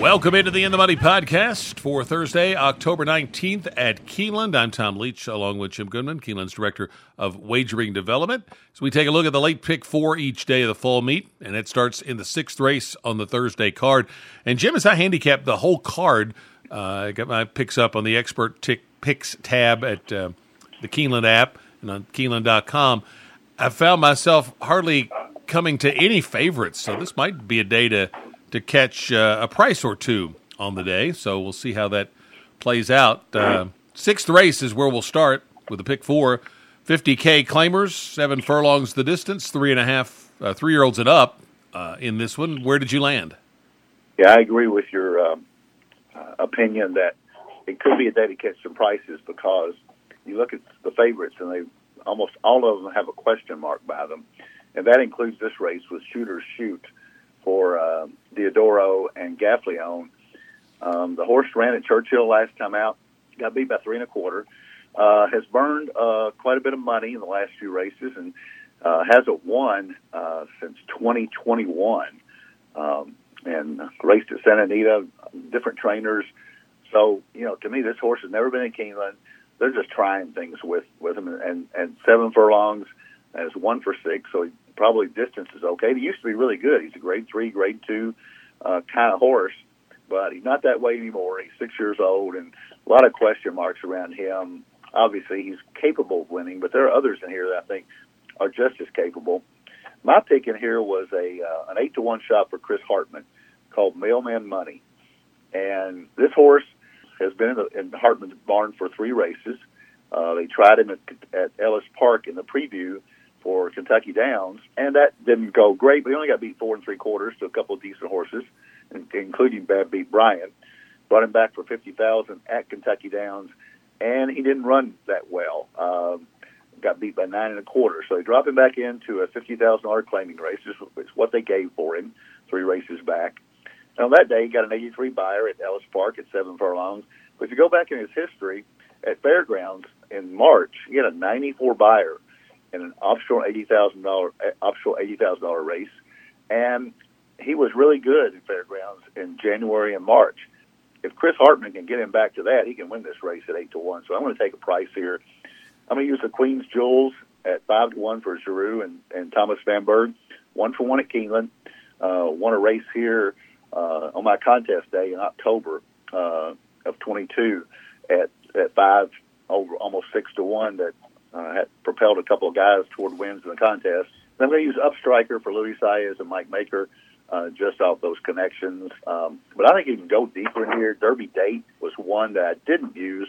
Welcome into the In the Money podcast for Thursday, October 19th at Keeneland. I'm Tom Leach along with Jim Goodman, Keeneland's Director of Wagering Development. So we take a look at the late pick four each day of the fall meet, and it starts in the sixth race on the Thursday card. And Jim, as I handicap the whole card, uh, I got my picks up on the Expert tick Picks tab at uh, the Keeneland app and on Keeneland.com. I found myself hardly coming to any favorites, so this might be a day to to catch uh, a price or two on the day. So we'll see how that plays out. Uh, sixth race is where we'll start with the pick four. 50K claimers, seven furlongs the distance, three and a half, uh, three year olds and up uh, in this one. Where did you land? Yeah, I agree with your um, uh, opinion that it could be a day to catch some prices because you look at the favorites and they almost all of them have a question mark by them, and that includes this race with Shooters Shoot for uh, Diodoro and Gaffalione. Um, the horse ran at Churchill last time out, got beat by three and a quarter. Uh, has burned uh, quite a bit of money in the last few races and uh, hasn't won uh, since 2021. Um, and raced at Santa Anita, different trainers. So you know, to me, this horse has never been in Keeneland. They're just trying things with with him, and and seven furlongs as one for six, so he probably distance is okay. He used to be really good. He's a grade three, grade two uh, kind of horse, but he's not that way anymore. He's six years old, and a lot of question marks around him. Obviously, he's capable of winning, but there are others in here that I think are just as capable. My pick in here was a uh, an eight to one shot for Chris Hartman called Mailman Money, and this horse has been in, the, in Hartman's barn for three races. Uh, they tried him at, at Ellis Park in the preview for Kentucky Downs, and that didn't go great. But he only got beat four and three quarters to a couple of decent horses, including Bad Beat Bryant. Brought him back for fifty thousand at Kentucky Downs, and he didn't run that well. Um, got beat by nine and a quarter, so they dropped him back into a fifty thousand dollar claiming race. It's what they gave for him three races back. On that day, he got an eighty three Beyer at Ellis Park at seven furlongs. But if you go back in his history at Fairgrounds in March, he had a ninety four Beyer in an offshore eighty thousand dollar offshore eighty thousand dollar race, and he was really good in fairgrounds in January and March. If Chris Hartman can get him back to that, he can win this race at eight to one. So I'm going to take a price here. I'm going to use the Queen's Jewels at five to one for Geroux and, and Thomas Van Berg, one for one at Keeneland. Uh, won a race here uh, on my contest day in October uh, of 22 at at five over almost six to one that uh, had propelled a couple of guys toward wins in the contest. Then I'm going to use Upstriker for Luis Saez and Mike Maker, uh, just off those connections. Um, but I think you can go deeper in here. Derby Date was one that I didn't use.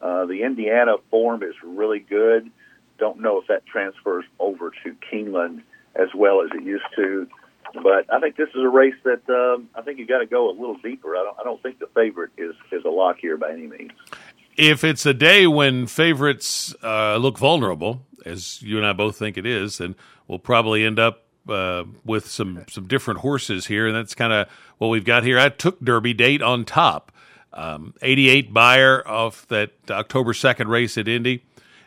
Uh, the Indiana form is really good. Don't know if that transfers over to Keeneland as well as it used to. But I think this is a race that um, I think you got to go a little deeper. I don't, I don't think the favorite is is a lock here by any means if it's a day when favorites uh, look vulnerable, as you and I both think it is, then we'll probably end up uh, with some some different horses here, and that's kind of what we've got here. I took Derby date on top, um, 88 Beyer off that October 2nd race at Indy,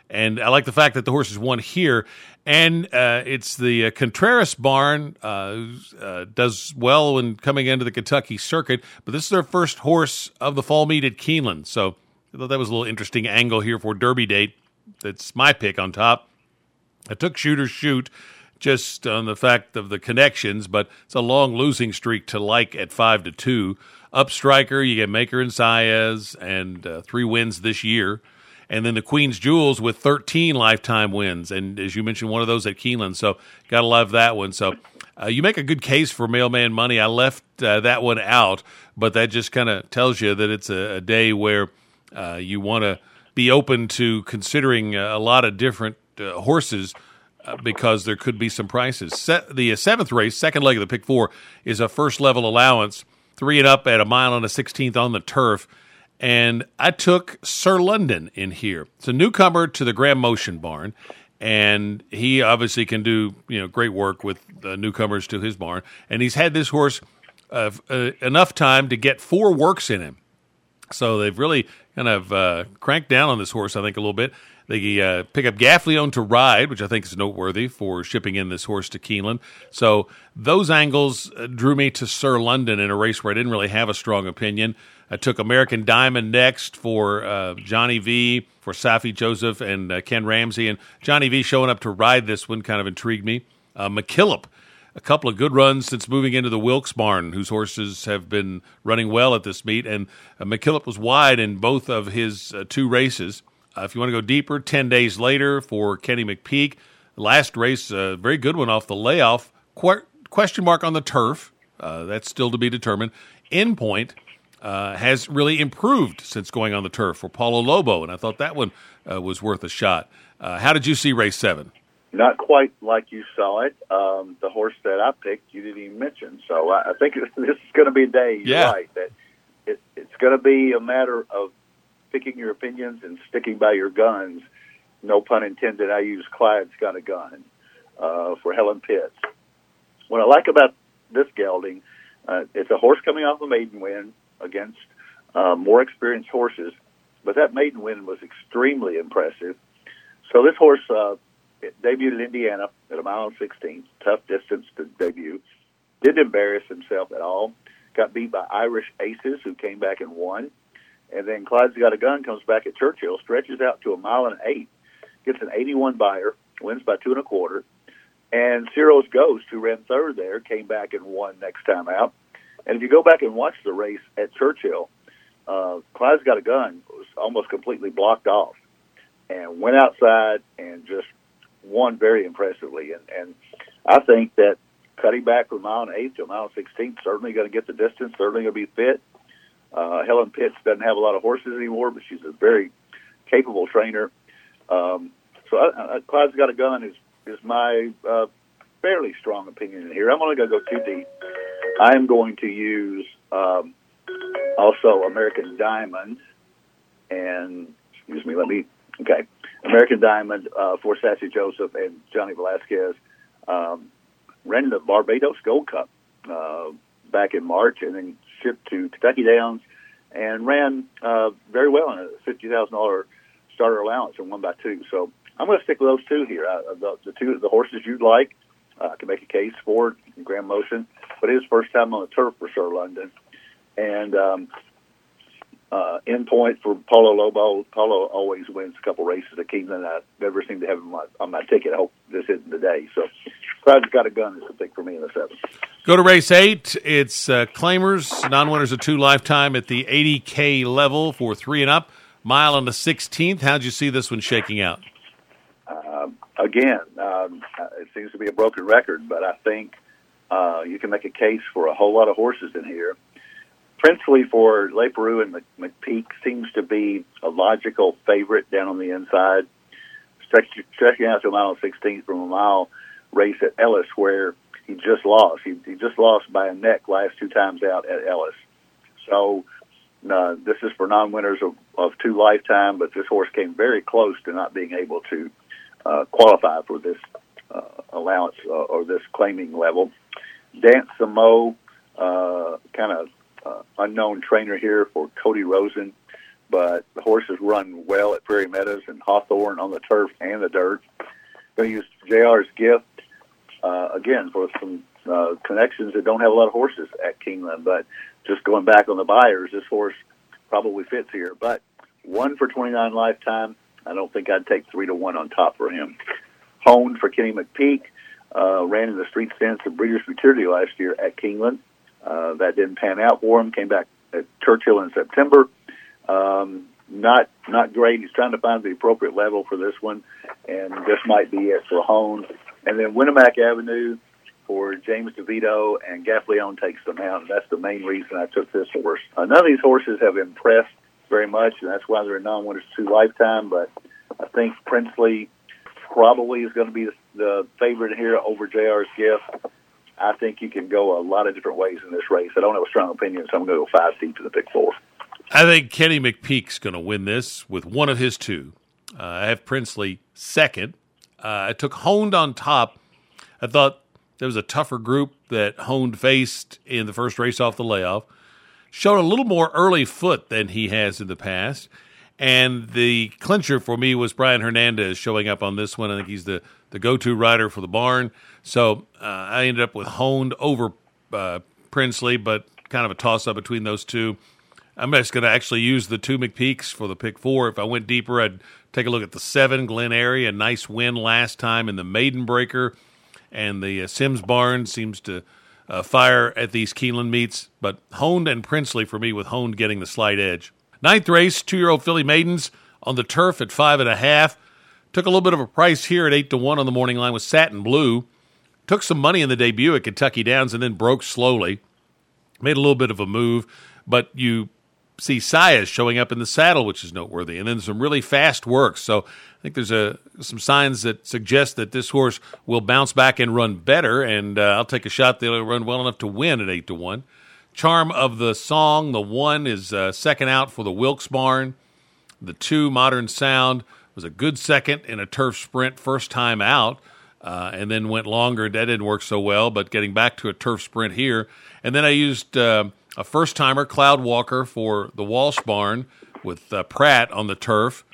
and I like the fact that the horse has won here. And uh, it's the uh, Contreras barn uh, uh, does well when coming into the Kentucky circuit, but this is their first horse of the fall meet at Keeneland, so I thought that was a little interesting angle here for Derby date. That's my pick on top. I took Shooters Shoot just on the fact of the connections, but it's a long losing streak to like at five to two. Up striker, you get Maker and Saez, and uh, three wins this year, and then the Queen's Jewels with thirteen lifetime wins, and as you mentioned, one of those at Keeneland. So gotta love that one. So uh, you make a good case for mailman money. I left uh, that one out, but that just kind of tells you that it's a, a day where uh, you want to be open to considering a lot of different uh, horses uh, because there could be some prices. Set, the seventh race, second leg of the pick four, is a first level allowance, three and up at a mile and a sixteenth on the turf. And I took Sir London in here. It's a newcomer to the Graham Motion barn, and he obviously can do you know great work with newcomers to his barn. And he's had this horse uh, uh, enough time to get four works in him. So they've really kind of uh, cranked down on this horse, I think, a little bit. They uh, pick up Gaffalione to ride, which I think is noteworthy for shipping in this horse to Keeneland. So those angles uh, drew me to Sir London in a race where I didn't really have a strong opinion. I took American Diamond next for uh, Johnny V, for Saffie Joseph, and uh, Ken Ramsey. And Johnny V showing up to ride this one kind of intrigued me. Uh, McKillop, a couple of good runs since moving into the Wilkes barn, whose horses have been running well at this meet. And uh, McKillop was wide in both of his uh, two races. Uh, if you want to go deeper, 10 days later for Kenny McPeek. Last race, a very good one off the layoff. Qu- question mark on the turf. Uh, that's still to be determined. Endpoint uh, has really improved since going on the turf for Paulo Lobo, and I thought that one uh, was worth a shot. Uh, how did you see race seven? Not quite like you saw it. Um, the horse that I picked, you didn't even mention. So I, I think this is going to be a day. You're yeah. right. That it, it's going to be a matter of picking your opinions and sticking by your guns. No pun intended. I use Clyde's got a gun uh, for Helen Pitts. What I like about this gelding, uh, it's a horse coming off a maiden win against uh, more experienced horses, but that maiden win was extremely impressive. So this horse uh, debuted in Indiana at a mile and 16, tough distance to debut. Didn't embarrass himself at all. Got beat by Irish Aces, who came back and won. And then Clyde's Got a Gun comes back at Churchill, stretches out to a mile and eight, gets an 81 Beyer, wins by two and a quarter. And Ciro's Ghost, who ran third there, came back and won next time out. And if you go back and watch the race at Churchill, uh, Clyde's Got a Gun was almost completely blocked off and went outside and just won very impressively. And, and I think that cutting back from mile and eight to mile and 16, certainly going to get the distance, certainly going to be fit. Uh, Helen Pitts doesn't have a lot of horses anymore, but she's a very capable trainer. Um, so I, I, Clyde's got a gun is is my uh, fairly strong opinion in here. I'm only going to go too deep. I am going to use um, also American Diamond and excuse me, let me okay American Diamond uh, for Saffie Joseph and Johnny Velazquez um, ran the Barbados Gold Cup uh, back in March, and then shipped to Kentucky Downs and ran uh, very well in a fifty thousand dollar starter allowance and won by two. So I'm going to stick with those two here. Uh, the, the two the horses you'd like, uh, I can make a case for Graham Motion, but it is first time on the turf for Sir London, and um, uh, endpoint for Paulo Lobo. Paulo always wins a couple races at Keeneland. I never seem to have him on my, on my ticket. I hope this isn't the day. So Clyde's got a gun is a pick for me in the seventh. Go to race eight. It's uh, claimers, non winners of two lifetime at the 80K level for three and up. Mile on the 16th. How'd you see this one shaking out? Uh, again, um, it seems to be a broken record, but I think uh, you can make a case for a whole lot of horses in here. Princely for Leparoux and McPeek seems to be a logical favorite down on the inside, stretching out to a mile 16th from a mile race at Ellis where he just lost. He, he just lost by a neck last two times out at Ellis. So uh, this is for non-winners of, of two lifetime, but this horse came very close to not being able to uh, qualify for this uh, allowance uh, or this claiming level. Dance Samo, uh, kind of uh, unknown trainer here for Cody Rosen, but the horses run well at Prairie Meadows and Hawthorne on the turf and the dirt. Going to use JR's gift uh, again for some uh, connections that don't have a lot of horses at Keeneland, but just going back on the Beyers, this horse probably fits here. But one for 29 lifetime, I don't think I'd take three to one on top for him. Honed for Kenny McPeek, uh, ran in the street stands of Breeders' Futurity last year at Keeneland. Uh, that didn't pan out for him. Came back at Churchill in September. Um, not not great. He's trying to find the appropriate level for this one, and this might be it for Hone. And then Winnemac Avenue for James DiVito and Gaffalione takes them out. That's the main reason I took this horse. Uh, none of these horses have impressed very much, and that's why they're in non-winners two lifetime. But I think Princely probably is going to be the, the favorite here over JR's gift. I think you can go a lot of different ways in this race. I don't have a strong opinion, so I'm going to go five deep to the pick four. I think Kenny McPeek's going to win this with one of his two. Uh, I have Princely second. Uh, I took Honed on top. I thought there was a tougher group that Honed faced in the first race off the layoff. Showed a little more early foot than he has in the past. And the clincher for me was Brian Hernandez showing up on this one. I think he's the, the go to rider for the barn. So uh, I ended up with Honed over uh, Princely, but kind of a toss up between those two. I'm just going to actually use the two McPeeks for the pick four. If I went deeper, I'd take a look at the seven Glen Airy, a nice win last time in the Maiden Breaker, and the uh, Sims Barn seems to uh, fire at these Keeneland meets. But Honed and Princely for me, with Honed getting the slight edge. Ninth race, two year old filly maidens on the turf at five and a half. Took a little bit of a price here at eight to one on the morning line with Satin Blue. Took some money in the debut at Kentucky Downs and then broke slowly. Made a little bit of a move, but you see Saez showing up in the saddle, which is noteworthy, and then some really fast work. So I think there's a some signs that suggest that this horse will bounce back and run better. And uh, I'll take a shot that it'll run well enough to win at eight to one. Charm of the song, the one is uh, second out for the Wilkes Barn. The two, Modern Sound, was a good second in a turf sprint, first time out. Uh, and then went longer. That didn't work so well, but getting back to a turf sprint here. And then I used uh, a first timer, Cloud Walker, for the Walsh Barn with uh, Prat on the turf.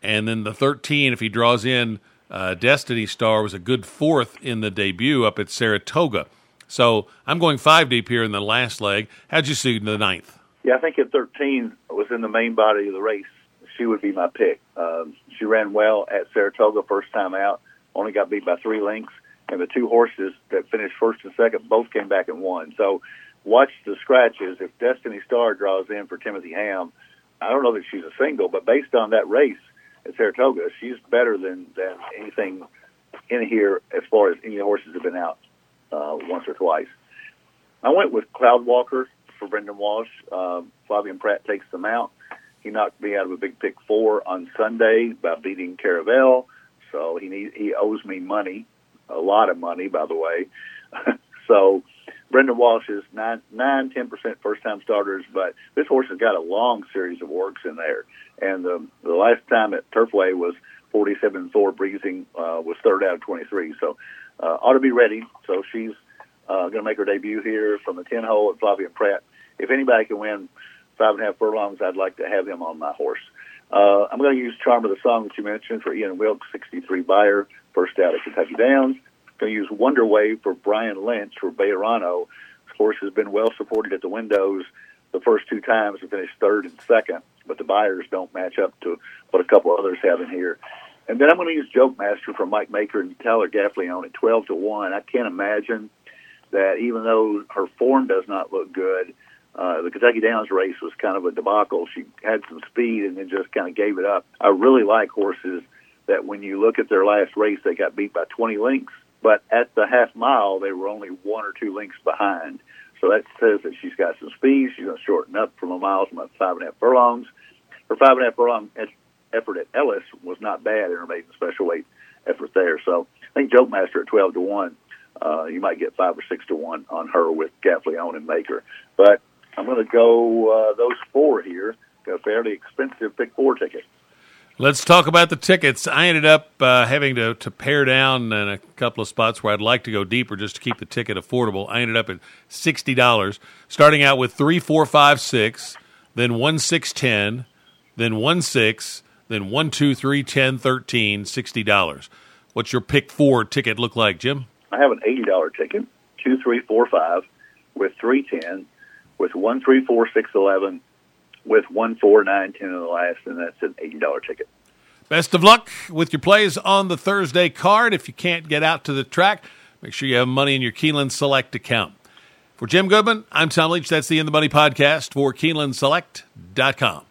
And then the 13, if he draws in uh, Destiny Star, was a good fourth in the debut up at Saratoga. So I'm going five deep here in the last leg. How'd you see the ninth? Yeah, I think at 13 was in the main body of the race. She would be my pick. Um, she ran well at Saratoga first time out, only got beat by three lengths, and the two horses that finished first and second both came back and won. So watch the scratches. If Destiny Star draws in for Timothy Hamm, I don't know that she's a single, but based on that race at Saratoga, she's better than than anything in here as far as any horses have been out uh, once or twice. I went with Cloud Walker for Brendan Walsh. Um, Flavien Prat takes them out. He knocked me out of a big pick four on Sunday by beating Caravelle, so he need, he owes me money, a lot of money, by the way. so Brendan Walsh is nine, nine, ten percent first time starters, but this horse has got a long series of works in there. And the the last time at Turfway was forty seven four breezing uh, was third out of twenty three. So uh, ought to be ready. So she's uh, going to make her debut here from the ten hole at Flavien Prat. If anybody can win five and a half furlongs, I'd like to have him on my horse. Uh, I'm going to use Charm of the Song that you mentioned for Ian Wilkes, 63 Beyer, first out at Kentucky Downs. Going to use Wonder Wave for Brian Lynch for Bayerano. This horse has been well supported at the windows the first two times and finished third and second, but the Beyers don't match up to what a couple others have in here. And then I'm going to use Joke Master for Mike Maker and Tyler Gaffalione at 12 to 1. I can't imagine that even though her form does not look good, uh, the Kentucky Downs race was kind of a debacle. She had some speed and then just kind of gave it up. I really like horses that when you look at their last race, they got beat by 20 lengths but at the half mile, they were only one or two lengths behind. So that says that she's got some speed. She's going to shorten up from a mile from a five and a half furlongs. Her five and a half furlong effort at Ellis was not bad in her maiden special weight effort there. So I think Joke Master at 12 to 1, uh, you might get 5 or 6 to 1 on her with Gaffalione and Maker. But I'm going to go uh, those four here, a fairly expensive pick four ticket. Let's talk about the tickets. I ended up uh, having to, to pare down in a couple of spots where I'd like to go deeper just to keep the ticket affordable. I ended up at sixty dollars, starting out with three, four, five, six, then one, six, ten, then one, six, then one, two, three, ten, thirteen, sixty dollars. What's your pick four ticket look like, Jim? I have an eighty dollar ticket, two, three, four, five, with three, ten, with one, three, four, six, eleven, with one four nine ten in the last, and that's an eighty dollar ticket. Best of luck with your plays on the Thursday card. If you can't get out to the track, make sure you have money in your Keeneland Select account. For Jim Goodman, I'm Tom Leach. That's the In the Money podcast for KeenelandSelect.com.